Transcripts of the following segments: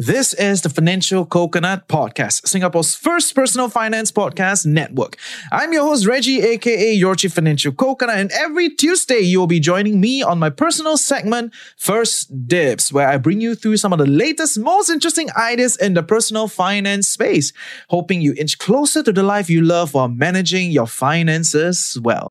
This is the Financial Coconut Podcast, Singapore's first personal finance podcast network. I'm your host, Reggie, aka Your Chief Financial Coconut, and every Tuesday you'll be joining me on my personal segment, First Dibs, where I bring you through some of the latest, most interesting ideas in the personal finance space, hoping you inch closer to the life you love while managing your finances well.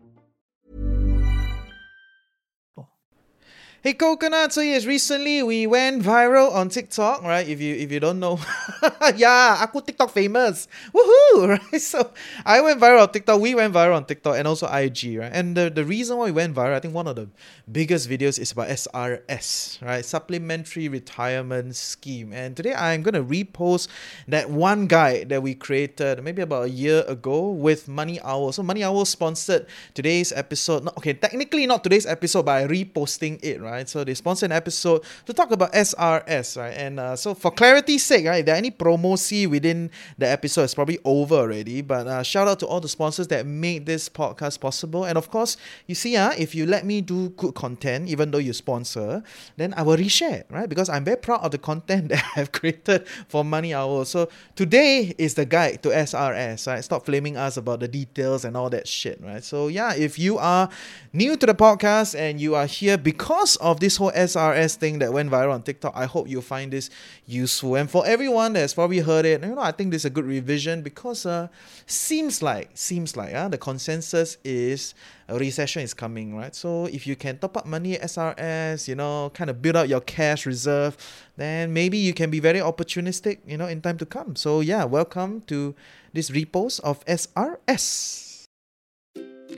Hey Coconut, so yes, recently we went viral on TikTok, right? If you if you don't know, yeah, aku TikTok famous, woohoo, right? So I went viral on TikTok, we went viral on TikTok, and also IG, right? And the, the reason why we went viral, I think one of the biggest videos is about SRS, right? Supplementary Retirement Scheme. And today I'm gonna repost that one guide that we created maybe about a year ago with Money Owl. So Money Owl sponsored today's episode. Not, okay, technically not today's episode, but I reposting it, right? Right? So they sponsor an episode to talk about SRS, right? And uh, so for clarity's sake, right, if there are any promo C within the episode, it's probably over already. But uh, shout out to all the sponsors that made this podcast possible. And of course, you see, uh, if you let me do good content, even though you sponsor, then I will reshare, right? Because I'm very proud of the content that I've created for Money Owl. So today is the guide to SRS, right? Stop flaming us about the details and all that shit, right? So yeah, if you are new to the podcast and you are here because of this whole SRS thing that went viral on TikTok, I hope you find this useful. And for everyone that's probably heard it, you know, I think this is a good revision because uh seems like seems like uh, the consensus is a recession is coming, right? So if you can top up money SRS, you know, kind of build out your cash reserve, then maybe you can be very opportunistic, you know, in time to come. So yeah, welcome to this repost of SRS.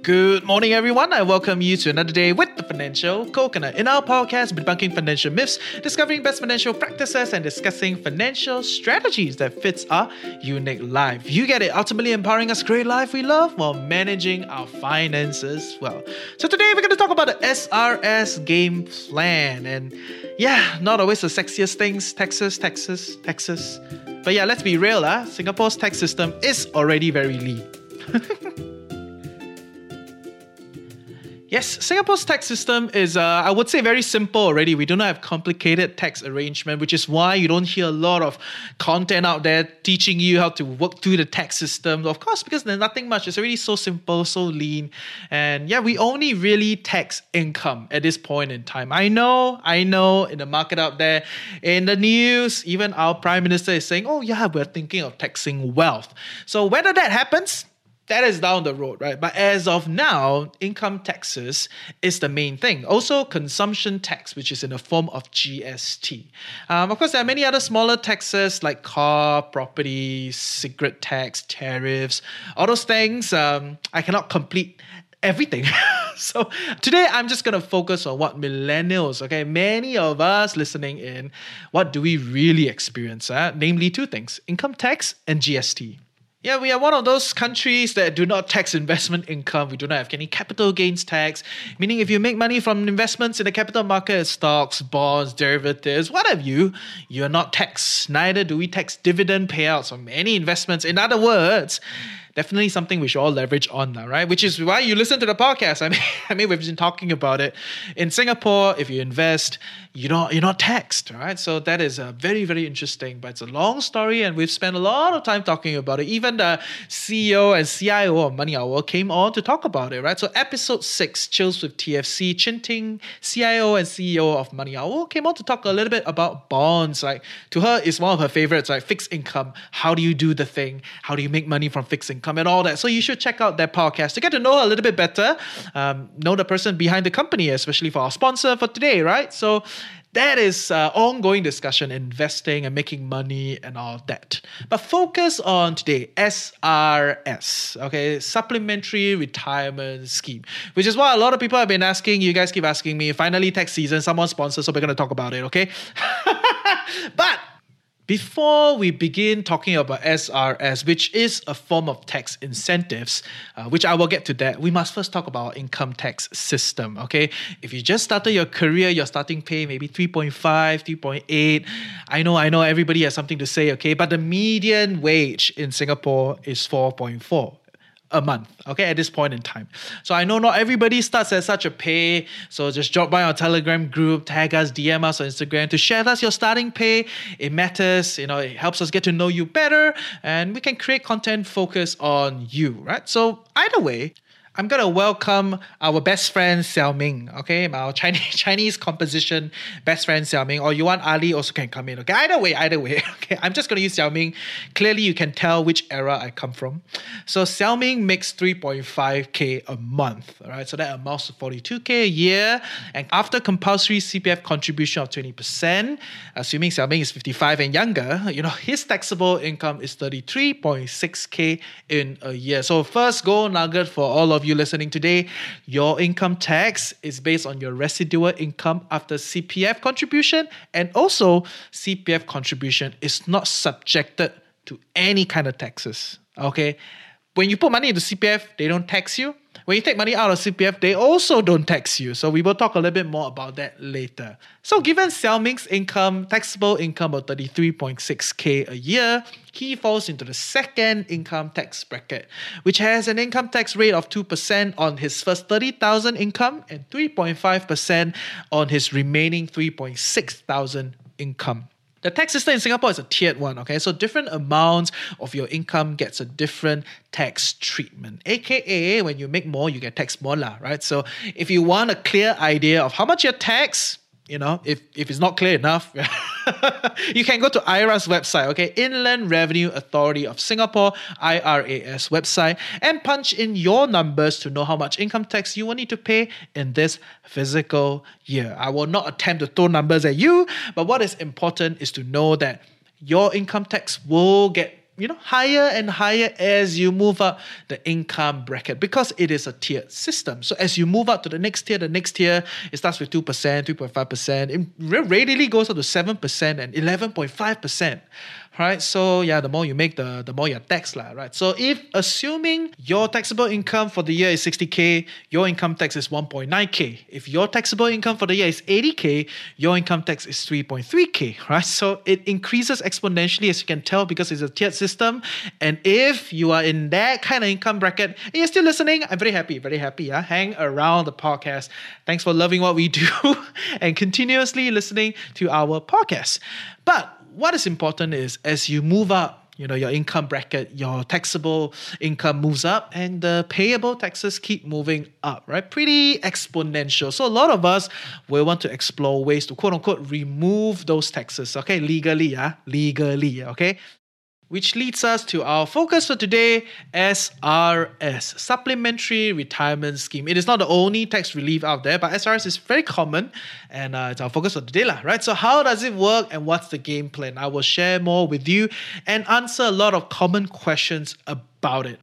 Good morning, everyone. I welcome you to another day with the Financial Coconut. In our podcast, debunking financial myths, discovering best financial practices, and discussing financial strategies that fits our unique life. You get it. Ultimately, empowering us create life we love while managing our finances well. So today, we're going to talk about the SRS game plan, and yeah, not always the sexiest things. Texas, Texas, Texas. But yeah, let's be real, huh? Singapore's tax system is already very lean. Yes, Singapore's tax system is, uh, I would say, very simple already. We do not have complicated tax arrangement, which is why you don't hear a lot of content out there teaching you how to work through the tax system. Of course, because there's nothing much. It's already so simple, so lean. And yeah, we only really tax income at this point in time. I know, I know in the market out there, in the news, even our prime minister is saying, oh yeah, we're thinking of taxing wealth. So whether that happens, that is down the road, right? But as of now, income taxes is the main thing. Also, consumption tax, which is in the form of GST. Um, of course, there are many other smaller taxes like car, property, secret tax, tariffs, all those things. Um, I cannot complete everything. so today I'm just gonna focus on what millennials, okay, many of us listening in, what do we really experience? Uh? Namely, two things: income tax and GST. Yeah, we are one of those countries that do not tax investment income. We do not have any capital gains tax, meaning if you make money from investments in the capital market, stocks, bonds, derivatives, what have you, you are not taxed. Neither do we tax dividend payouts on any investments. In other words, definitely something we should all leverage on now, right? Which is why you listen to the podcast. I mean, I mean, we've been talking about it. In Singapore, if you invest, you don't you're not taxed, right? So that is a very very interesting, but it's a long story, and we've spent a lot of time talking about it. Even the CEO and CIO of Money Owl came on to talk about it, right? So episode six, chills with TFC, Chuin Ting, CIO and CEO of Money Owl, came on to talk a little bit about bonds. Like to her, it's one of her favorites, like fixed income. How do you do the thing? How do you make money from fixed income and all that? So you should check out that podcast to get to know her a little bit better, um, know the person behind the company, especially for our sponsor for today, right? So that is uh, ongoing discussion, investing and making money and all that. But focus on today, SRS, okay, Supplementary Retirement Scheme, which is what a lot of people have been asking. You guys keep asking me. Finally, tax season, someone sponsors, so we're going to talk about it, okay? but before we begin talking about SRS, which is a form of tax incentives, uh, which I will get to that, we must first talk about income tax system. Okay, if you just started your career, your starting pay maybe 3.5, 3.8. I know, I know, everybody has something to say. Okay, but the median wage in Singapore is 4.4 a month, okay, at this point in time. So I know not everybody starts at such a pay. So just drop by our Telegram group, tag us, DM us on Instagram to share us your starting pay. It matters, you know, it helps us get to know you better and we can create content focused on you, right? So either way, I'm gonna welcome our best friend Xiao Ming, okay, our Chinese Chinese composition best friend Xiao Ming, or you want Ali also can come in, okay. Either way, either way, okay. I'm just gonna use Xiao Ming. Clearly, you can tell which era I come from. So Xiao Ming makes 3.5k a month, all right. So that amounts to 42k a year, and after compulsory CPF contribution of 20%, assuming Xiao Ming is 55 and younger, you know his taxable income is 33.6k in a year. So first gold nugget for all of you listening today, your income tax is based on your residual income after CPF contribution, and also CPF contribution is not subjected to any kind of taxes. Okay, when you put money into CPF, they don't tax you. When you take money out of CPF, they also don't tax you. So we will talk a little bit more about that later. So given Xiao Ming's income, taxable income of 33.6k a year, he falls into the second income tax bracket, which has an income tax rate of 2% on his first 30,000 income and 3.5% on his remaining 3.6 thousand income. The tax system in Singapore is a tiered one, okay? So different amounts of your income gets a different tax treatment. AKA, when you make more, you get taxed more, lah, right? So if you want a clear idea of how much you're taxed, you know, if, if it's not clear enough, you can go to IRAS website, okay, Inland Revenue Authority of Singapore, IRAS website, and punch in your numbers to know how much income tax you will need to pay in this physical year. I will not attempt to throw numbers at you, but what is important is to know that your income tax will get you know higher and higher as you move up the income bracket because it is a tiered system. So as you move up to the next tier the next tier it starts with 2% 3.5% it readily goes up to 7% and 11.5% right? So yeah, the more you make, the the more you're taxed, lah, right? So if assuming your taxable income for the year is 60k, your income tax is 1.9k. If your taxable income for the year is 80k, your income tax is 3.3k, right? So it increases exponentially as you can tell because it's a tiered system. And if you are in that kind of income bracket and you're still listening, I'm very happy, very happy. Yeah? Hang around the podcast. Thanks for loving what we do and continuously listening to our podcast. But what is important is as you move up, you know, your income bracket, your taxable income moves up and the payable taxes keep moving up, right? Pretty exponential. So a lot of us will want to explore ways to quote unquote remove those taxes, okay? Legally, yeah, legally, okay? Which leads us to our focus for today SRS, Supplementary Retirement Scheme. It is not the only tax relief out there, but SRS is very common and uh, it's our focus for today, lah, right? So, how does it work and what's the game plan? I will share more with you and answer a lot of common questions about it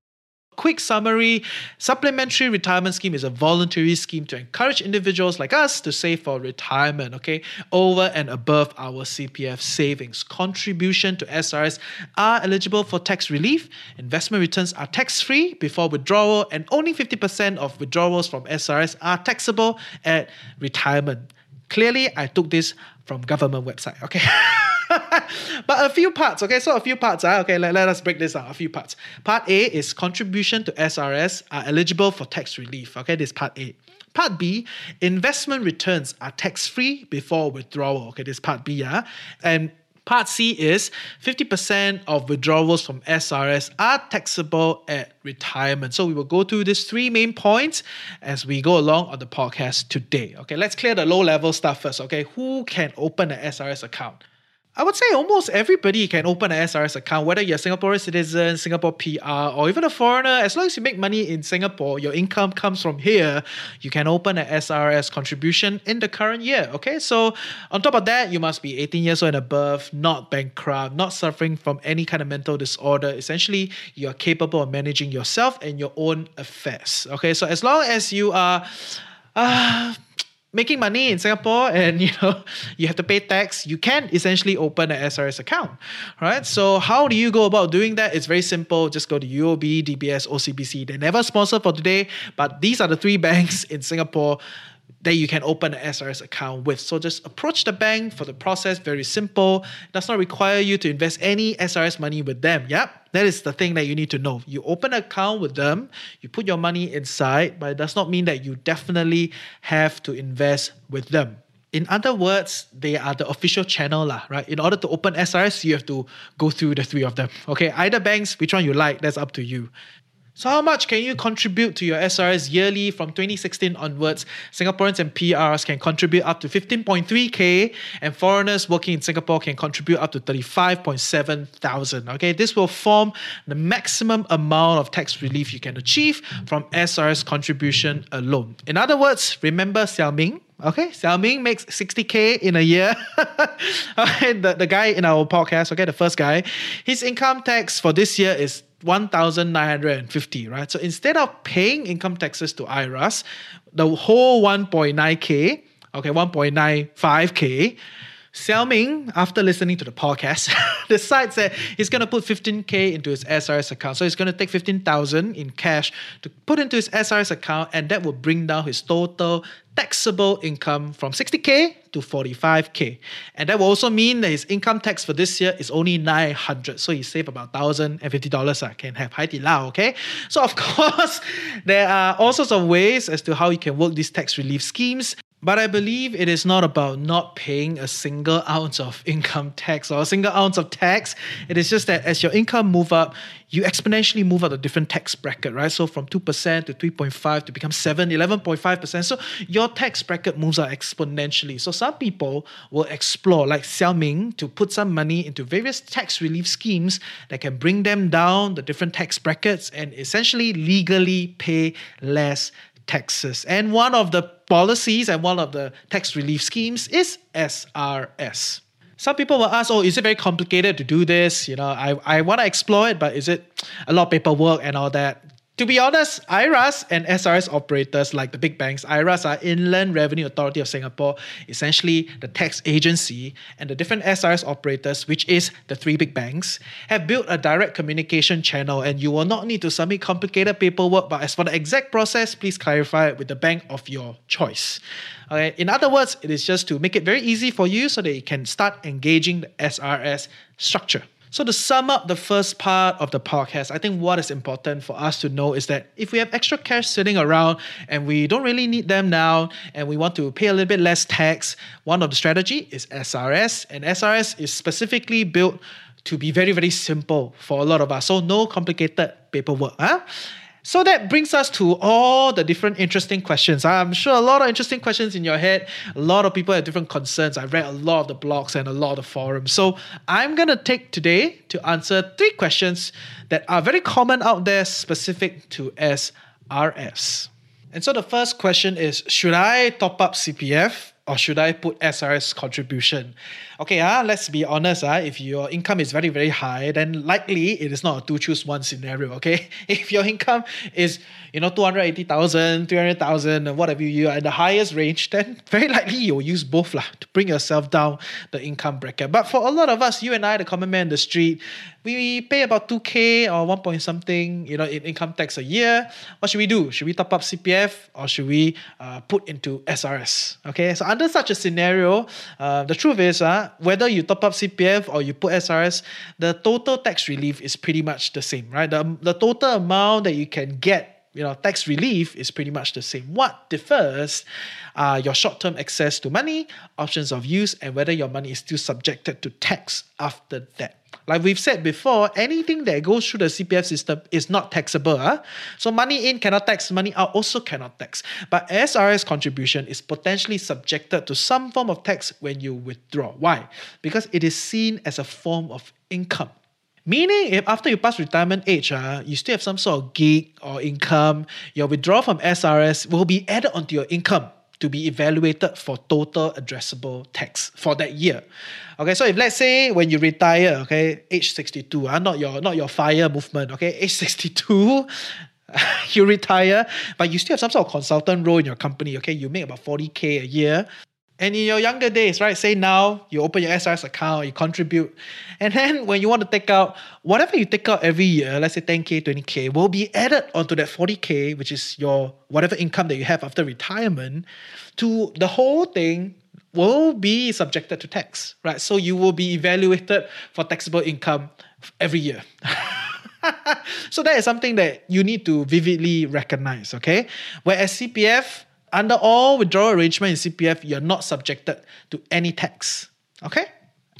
quick summary supplementary retirement scheme is a voluntary scheme to encourage individuals like us to save for retirement, okay, over and above our CPF savings. Contribution to SRS are eligible for tax relief. Investment returns are tax free before withdrawal, and only 50% of withdrawals from SRS are taxable at retirement. Clearly, I took this from government website, okay? but a few parts, okay? So a few parts, uh, okay, let, let us break this out. A few parts. Part A is contribution to SRS are eligible for tax relief, okay? This part A. Part B, investment returns are tax free before withdrawal. Okay, this part B, yeah. And Part C is 50% of withdrawals from SRS are taxable at retirement. So we will go through these three main points as we go along on the podcast today. Okay, let's clear the low level stuff first. Okay, who can open an SRS account? I would say almost everybody can open an SRS account, whether you're a Singaporean citizen, Singapore PR, or even a foreigner. As long as you make money in Singapore, your income comes from here, you can open an SRS contribution in the current year. Okay, so on top of that, you must be 18 years old and above, not bankrupt, not suffering from any kind of mental disorder. Essentially, you are capable of managing yourself and your own affairs. Okay, so as long as you are. Uh, making money in Singapore and you know you have to pay tax, you can essentially open an SRS account, right? So how do you go about doing that? It's very simple. Just go to UOB, DBS, OCBC. They never sponsor for today, but these are the three banks in Singapore that you can open an SRS account with. So just approach the bank for the process, very simple. Does not require you to invest any SRS money with them. Yep. That is the thing that you need to know. You open an account with them, you put your money inside, but it does not mean that you definitely have to invest with them. In other words, they are the official channel, lah, right? In order to open SRS, you have to go through the three of them. Okay, either banks, which one you like, that's up to you. So, how much can you contribute to your SRS yearly from 2016 onwards? Singaporeans and PRs can contribute up to 15.3k, and foreigners working in Singapore can contribute up to 35.7 thousand. Okay, this will form the maximum amount of tax relief you can achieve from SRS contribution alone. In other words, remember Xiao Ming, Okay, Xiao Ming makes 60k in a year. okay, the, the guy in our podcast, okay, the first guy, his income tax for this year is 1,950, right? So instead of paying income taxes to IRAS, the whole 1.9K, okay, 1.95K, Xiao Ming, after listening to the podcast, decides that he's going to put 15K into his SRS account. So he's going to take 15,000 in cash to put into his SRS account, and that will bring down his total taxable income from 60K to 45K. And that will also mean that his income tax for this year is only 900. So he saved about $1,050. I ah, can have Hai Di Lao, okay? So, of course, there are all sorts of ways as to how you can work these tax relief schemes. But I believe it is not about not paying a single ounce of income tax or a single ounce of tax. It is just that as your income move up, you exponentially move up a different tax bracket, right? So from 2% to 3.5 to become 7, 11.5%. So your tax bracket moves up exponentially. So some people will explore, like Xiao Ming, to put some money into various tax relief schemes that can bring them down the different tax brackets and essentially legally pay less taxes. And one of the policies and one of the tax relief schemes is SRS. Some people will ask, oh, is it very complicated to do this? You know, I, I want to explore it, but is it a lot of paperwork and all that? To be honest, IRAS and SRS operators like the big banks, IRAS are Inland Revenue Authority of Singapore, essentially the tax agency, and the different SRS operators, which is the three big banks, have built a direct communication channel and you will not need to submit complicated paperwork. But as for the exact process, please clarify it with the bank of your choice. Okay? In other words, it is just to make it very easy for you so that you can start engaging the SRS structure. So, to sum up the first part of the podcast, I think what is important for us to know is that if we have extra cash sitting around and we don't really need them now and we want to pay a little bit less tax, one of the strategy is SRS. And SRS is specifically built to be very, very simple for a lot of us. So, no complicated paperwork. Huh? So that brings us to all the different interesting questions. I'm sure a lot of interesting questions in your head. A lot of people have different concerns. I've read a lot of the blogs and a lot of forums. So I'm going to take today to answer three questions that are very common out there specific to SRS. And so the first question is Should I top up CPF or should I put SRS contribution? Okay, uh, let's be honest. Uh, if your income is very, very high, then likely it is not a two choose one scenario. Okay, if your income is you know 280,000, 300,000, whatever you are in the highest range, then very likely you'll use both lah, to bring yourself down the income bracket. But for a lot of us, you and I, the common man in the street, we pay about 2K or 1 point something, you know, in income tax a year. What should we do? Should we top up CPF or should we uh, put into SRS? Okay, so under such a scenario, uh, the truth is, uh, whether you top up CPF or you put SRS, the total tax relief is pretty much the same, right? The, the total amount that you can get you know, tax relief is pretty much the same. What differs are your short-term access to money, options of use, and whether your money is still subjected to tax after that. Like we've said before, anything that goes through the CPF system is not taxable. Huh? So money in cannot tax, money out also cannot tax. But SRS contribution is potentially subjected to some form of tax when you withdraw. Why? Because it is seen as a form of income. Meaning, if after you pass retirement age, uh, you still have some sort of gig or income, your withdrawal from SRS will be added onto your income to be evaluated for total addressable tax for that year. Okay, so if let's say when you retire, okay, age 62, uh, not your not your fire movement, okay, age 62, you retire, but you still have some sort of consultant role in your company. Okay, you make about 40k a year. And in your younger days, right? Say now you open your SRS account, you contribute, and then when you want to take out whatever you take out every year, let's say 10k, 20k, will be added onto that 40k, which is your whatever income that you have after retirement, to the whole thing will be subjected to tax, right? So you will be evaluated for taxable income every year. so that is something that you need to vividly recognize, okay? Whereas CPF, under all withdrawal arrangement in CPF, you're not subjected to any tax. Okay?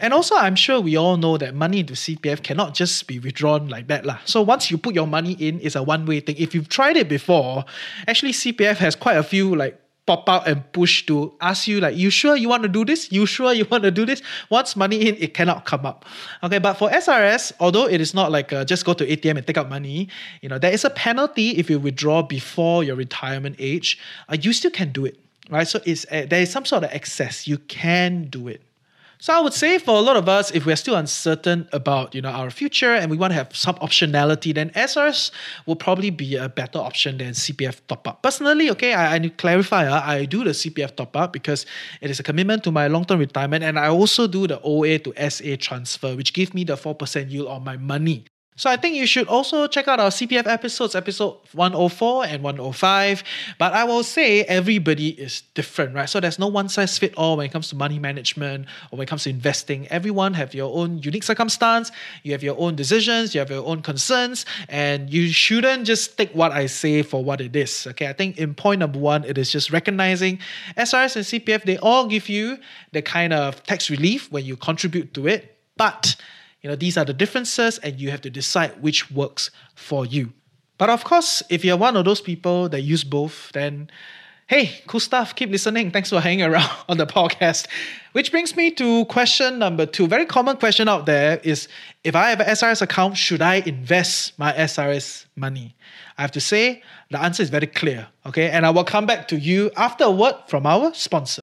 And also, I'm sure we all know that money into CPF cannot just be withdrawn like that. Lah. So once you put your money in, it's a one-way thing. If you've tried it before, actually CPF has quite a few like pop out and push to ask you like, you sure you want to do this? You sure you want to do this? Once money in, it cannot come up. Okay, but for SRS, although it is not like uh, just go to ATM and take out money, you know, there is a penalty if you withdraw before your retirement age. Uh, you still can do it, right? So it's uh, there is some sort of excess. You can do it. So I would say for a lot of us, if we're still uncertain about you know our future and we want to have some optionality, then SRS will probably be a better option than CPF top up. Personally, okay, I, I need to clarify. Uh, I do the CPF top up because it is a commitment to my long term retirement, and I also do the OA to SA transfer, which gives me the four percent yield on my money. So I think you should also check out our CPF episodes, episode 104 and 105. But I will say everybody is different, right? So there's no one size fit all when it comes to money management or when it comes to investing. Everyone have your own unique circumstance, you have your own decisions, you have your own concerns, and you shouldn't just take what I say for what it is. Okay, I think in point number one, it is just recognizing SRS and CPF, they all give you the kind of tax relief when you contribute to it. But you know, these are the differences, and you have to decide which works for you. But of course, if you're one of those people that use both, then hey, cool stuff. Keep listening. Thanks for hanging around on the podcast. Which brings me to question number two. Very common question out there is if I have an SRS account, should I invest my SRS money? I have to say the answer is very clear. Okay. And I will come back to you after a word from our sponsor.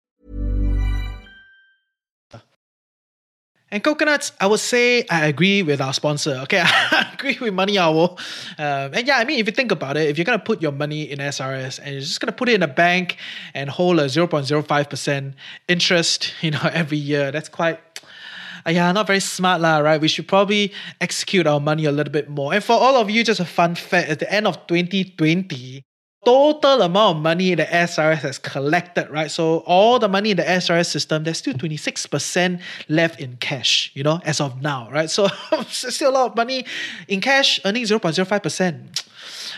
And coconuts, I would say I agree with our sponsor. Okay, I agree with Money Owl. Um, and yeah, I mean, if you think about it, if you're gonna put your money in SRS and you're just gonna put it in a bank and hold a 0.05% interest, you know, every year, that's quite yeah, not very smart lah, right? We should probably execute our money a little bit more. And for all of you, just a fun fact: at the end of 2020, total amount of money the SRS has collected, right? So all the money in the SRS system, there's still 26% left in cash, you know, as of now, right? So still a lot of money in cash, earning 0.05%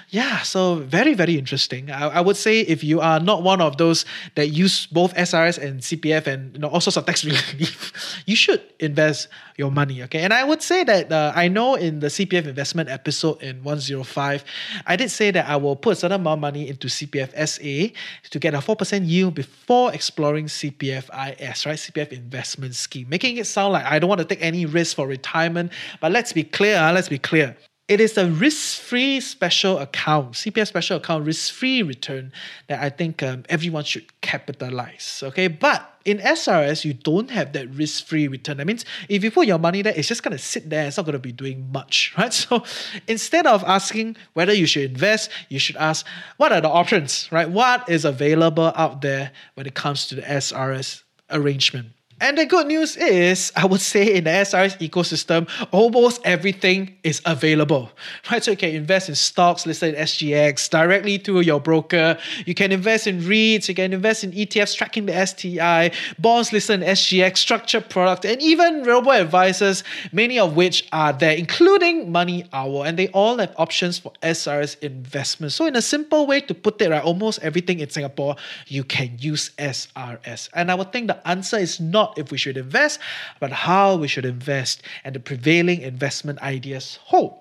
yeah, so very, very interesting. I, I, would say if you are not one of those that use both SRS and CPF and you know all sorts of tax relief, you should invest your money. Okay, and I would say that uh, I know in the CPF investment episode in 105, I did say that I will put a certain amount of money into CPF SA to get a 4% yield before exploring CPF IS, right? CPF investment scheme, making it sound like I don't want to take any risk for retirement. But let's be clear, uh, let's be clear it is a risk-free special account, CPF special account, risk-free return that I think um, everyone should capitalize. Okay, but in SRS, you don't have that risk-free return. That means if you put your money there, it's just gonna sit there. It's not gonna be doing much, right? So instead of asking whether you should invest, you should ask what are the options, right? What is available out there when it comes to the SRS arrangement? And the good news is, I would say in the SRS ecosystem, almost everything is available, right? So you can invest in stocks listed in SGX directly through your broker. You can invest in REITs, you can invest in ETFs tracking the STI, bonds listed in SGX, structured products, and even robo advisors, many of which are there, including Money Owl. and they all have options for SRS investments. So in a simple way to put it, right, almost everything in Singapore, you can use SRS. And I would think the answer is not if we should invest, but how we should invest and the prevailing investment ideas hold.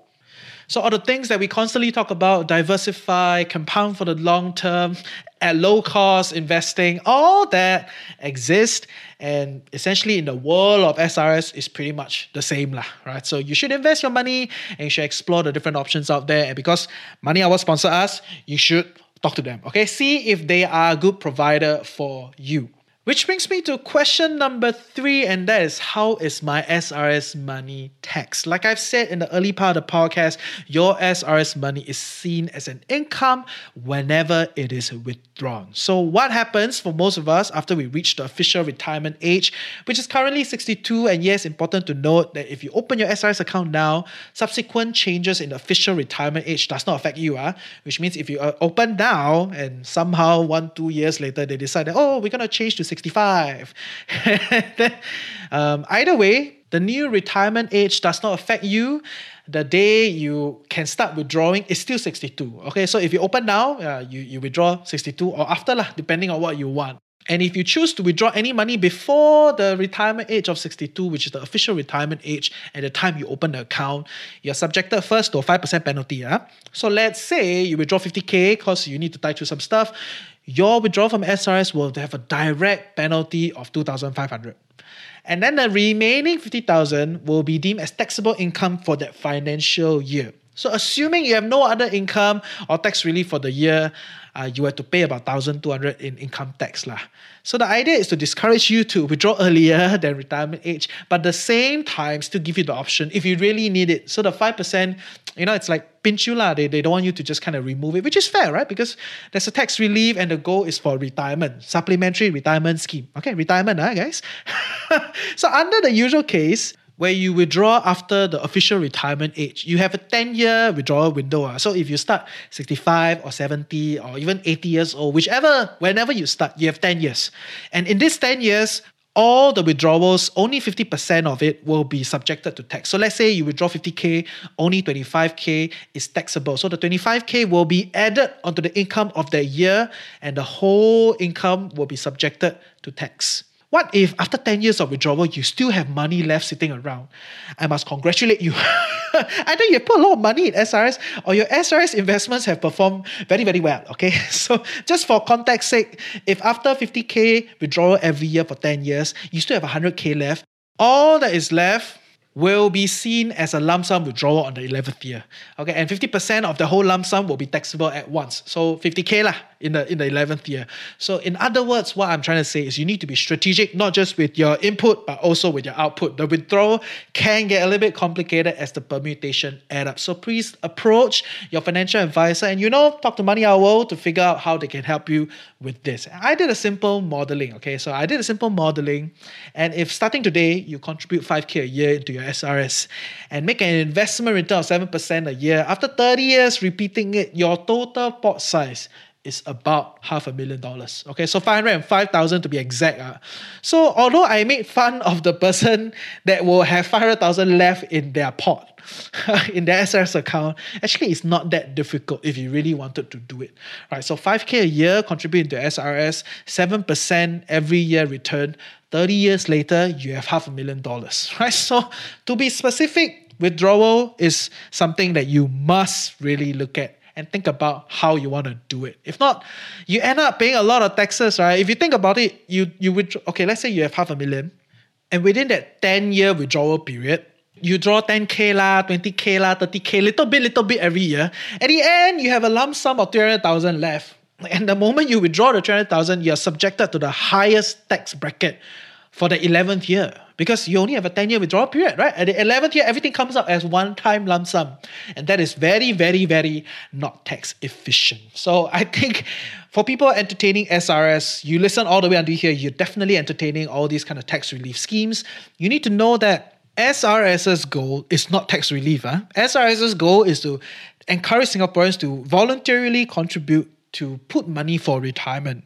So, all the things that we constantly talk about diversify, compound for the long term, at low cost investing, all that exists. And essentially, in the world of SRS, is pretty much the same, lah, right? So, you should invest your money and you should explore the different options out there. And because Money Owl sponsor us, you should talk to them, okay? See if they are a good provider for you. Which brings me to question number three, and that is how is my SRS money taxed? Like I've said in the early part of the podcast, your SRS money is seen as an income whenever it is withdrawn. So, what happens for most of us after we reach the official retirement age, which is currently 62? And yes, important to note that if you open your SRS account now, subsequent changes in the official retirement age does not affect you, uh, which means if you uh, open now and somehow one, two years later they decide that, oh, we're going to change to 65. um, either way, the new retirement age does not affect you. The day you can start withdrawing is still 62. Okay, so if you open now, uh, you, you withdraw 62 or after, lah, depending on what you want. And if you choose to withdraw any money before the retirement age of 62, which is the official retirement age at the time you open the account, you're subjected first to a 5% penalty. Yeah? So let's say you withdraw 50K because you need to tie to some stuff your withdrawal from SRS will have a direct penalty of 2,500. And then the remaining 50,000 will be deemed as taxable income for that financial year. So assuming you have no other income or tax relief for the year, uh, you have to pay about 1,200 in income tax. Lah. So the idea is to discourage you to withdraw earlier than retirement age, but at the same time still give you the option if you really need it. So the 5%, you know, it's like pinch you lah. They, they don't want you to just kind of remove it, which is fair, right? Because there's a tax relief and the goal is for retirement, supplementary retirement scheme. Okay, retirement, huh, guys? so under the usual case, where you withdraw after the official retirement age. You have a 10 year withdrawal window. Uh. So if you start 65 or 70 or even 80 years old, whichever, whenever you start, you have 10 years. And in this 10 years, all the withdrawals, only 50% of it will be subjected to tax. So let's say you withdraw 50K, only 25K is taxable. So the 25K will be added onto the income of that year, and the whole income will be subjected to tax. What if after 10 years of withdrawal, you still have money left sitting around? I must congratulate you. Either you put a lot of money in SRS or your SRS investments have performed very, very well. Okay. So just for context sake, if after 50K withdrawal every year for 10 years, you still have 100K left, all that is left will be seen as a lump sum withdrawal on the 11th year. Okay, and 50% of the whole lump sum will be taxable at once. So 50K lah in the in the 11th year. So in other words, what I'm trying to say is you need to be strategic, not just with your input, but also with your output. The withdrawal can get a little bit complicated as the permutation add up. So please approach your financial advisor and you know, talk to Money Owl to figure out how they can help you with this. I did a simple modeling. Okay, so I did a simple modeling, and if starting today you contribute 5k a year into your SRS and make an investment return of 7% a year, after 30 years repeating it, your total pot size is about half a million dollars. Okay, so 505,000 to be exact. Uh. So although I made fun of the person that will have 500,000 left in their pot, in their SRS account, actually it's not that difficult if you really wanted to do it. Right, so 5K a year contributing to SRS, 7% every year return, 30 years later, you have half a million dollars. Right, so to be specific, withdrawal is something that you must really look at and think about how you want to do it. If not, you end up paying a lot of taxes, right? If you think about it, you you would okay, let's say you have half a million, and within that 10 year withdrawal period, you draw 10k lah, 20k lah, 30k, little bit, little bit every year. At the end, you have a lump sum of 300,000 left. And the moment you withdraw the 300,000, you're subjected to the highest tax bracket for the 11th year because you only have a 10 year withdrawal period, right? At the 11th year, everything comes up as one time lump sum. And that is very, very, very not tax efficient. So I think for people entertaining SRS, you listen all the way until here, you're definitely entertaining all these kind of tax relief schemes. You need to know that SRS's goal is not tax relief. Huh? SRS's goal is to encourage Singaporeans to voluntarily contribute to put money for retirement.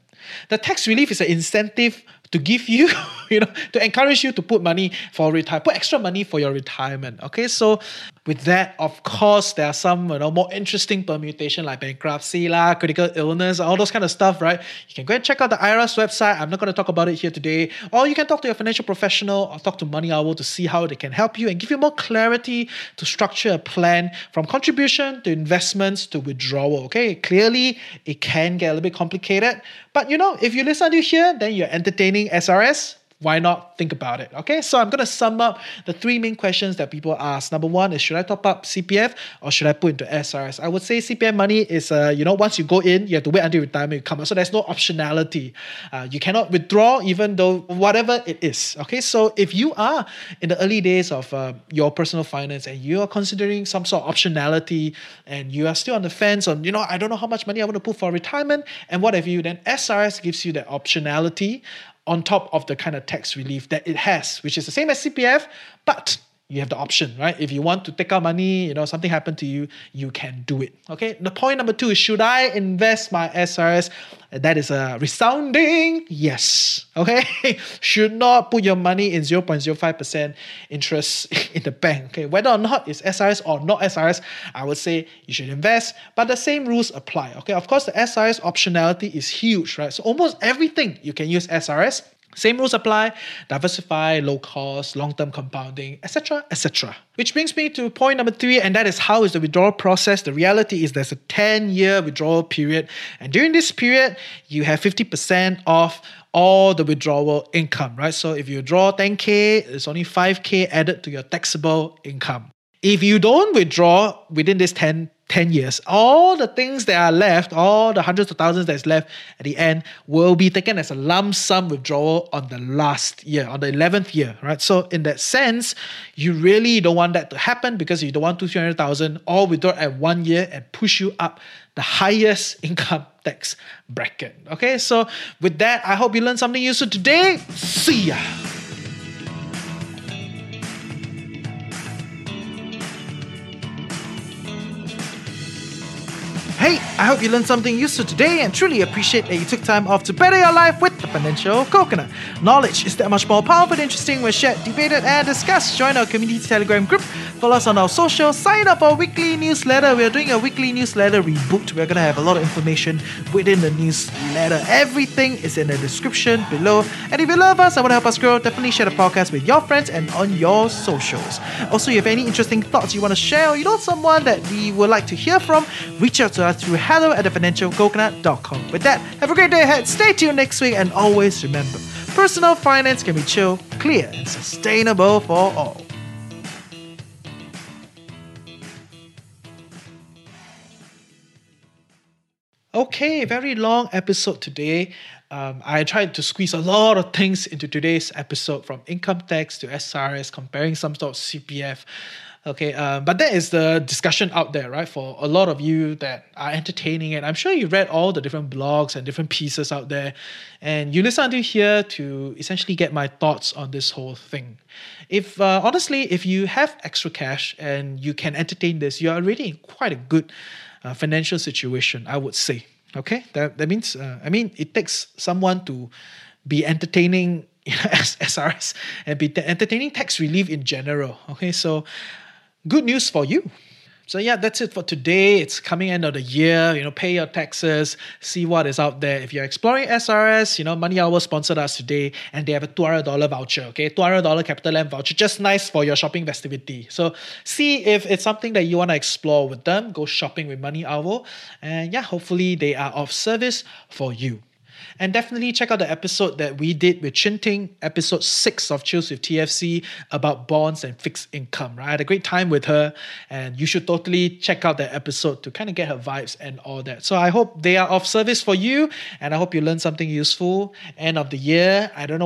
The tax relief is an incentive to give you you know, to encourage you to put money for retire, put extra money for your retirement. Okay, so with that, of course, there are some you know more interesting permutation like bankruptcy, lah, critical illness, all those kind of stuff, right? You can go and check out the IRAS website. I'm not going to talk about it here today. Or you can talk to your financial professional or talk to Money Owl to see how they can help you and give you more clarity to structure a plan from contribution to investments to withdrawal. Okay, clearly it can get a little bit complicated, but you know, if you listen to here, then you're entertaining SRS why not think about it? Okay, so I'm to sum up the three main questions that people ask. Number one is should I top up CPF or should I put into SRS? I would say CPF money is, uh, you know, once you go in, you have to wait until retirement you come out. So there's no optionality. Uh, you cannot withdraw even though whatever it is. Okay, so if you are in the early days of uh, your personal finance and you are considering some sort of optionality and you are still on the fence on, you know, I don't know how much money I want to put for retirement and what have you, then SRS gives you that optionality on top of the kind of tax relief that it has, which is the same as CPF, but you have the option, right? If you want to take out money, you know, something happened to you, you can do it. Okay. The point number two is should I invest my SRS? That is a resounding yes. Okay. should not put your money in 0.05% interest in the bank. Okay. Whether or not it's SRS or not SRS, I would say you should invest, but the same rules apply. Okay. Of course, the SRS optionality is huge, right? So almost everything you can use SRS same rules apply, diversify, low cost, long-term compounding, etc., etc. Which brings me to point number three, and that is how is the withdrawal process. The reality is there's a 10-year withdrawal period, and during this period, you have 50% off all the withdrawal income, right? So if you draw 10k, it's only 5k added to your taxable income. If you don't withdraw within this 10 10 years, all the things that are left, all the hundreds of thousands that's left at the end will be taken as a lump sum withdrawal on the last year, on the 11th year, right? So, in that sense, you really don't want that to happen because you don't want two, 300,000 all withdraw at one year and push you up the highest income tax bracket. Okay, so with that, I hope you learned something useful today. See ya. Hey, I hope you learned something useful today and truly appreciate that you took time off to better your life with the Financial Coconut. Knowledge is that much more powerful and interesting when shared, debated, and discussed. Join our community Telegram group, follow us on our social, sign up for our weekly newsletter. We are doing a weekly newsletter reboot. We're going to have a lot of information within the newsletter. Everything is in the description below. And if you love us and want to help us grow, definitely share the podcast with your friends and on your socials. Also, if you have any interesting thoughts you want to share or you know someone that we would like to hear from, reach out to us through hello at thefinancialcoconut.com. With that, have a great day ahead. Stay tuned next week and always remember personal finance can be chill, clear, and sustainable for all. Okay, very long episode today. Um, I tried to squeeze a lot of things into today's episode from income tax to SRS, comparing some sort of CPF. Okay, um, but that is the discussion out there, right? For a lot of you that are entertaining it. I'm sure you read all the different blogs and different pieces out there, and you listen to here to essentially get my thoughts on this whole thing. If uh, honestly, if you have extra cash and you can entertain this, you are already in quite a good uh, financial situation, I would say. Okay, that that means uh, I mean it takes someone to be entertaining you know, SRS and be entertaining tax relief in general. Okay, so good news for you. So yeah, that's it for today. It's coming end of the year. You know, pay your taxes, see what is out there. If you're exploring SRS, you know, Money Owl sponsored us today, and they have a two hundred dollar voucher. Okay, two hundred dollar CapitaLand voucher, just nice for your shopping festivity. So see if it's something that you want to explore with them. Go shopping with Money Owl, and yeah, hopefully they are of service for you. And definitely check out the episode that we did with Chuin Ting, episode six of Chills with TFC about bonds and fixed income. Right, I had a great time with her, and you should totally check out that episode to kind of get her vibes and all that. So I hope they are of service for you, and I hope you learned something useful. End of the year, I don't know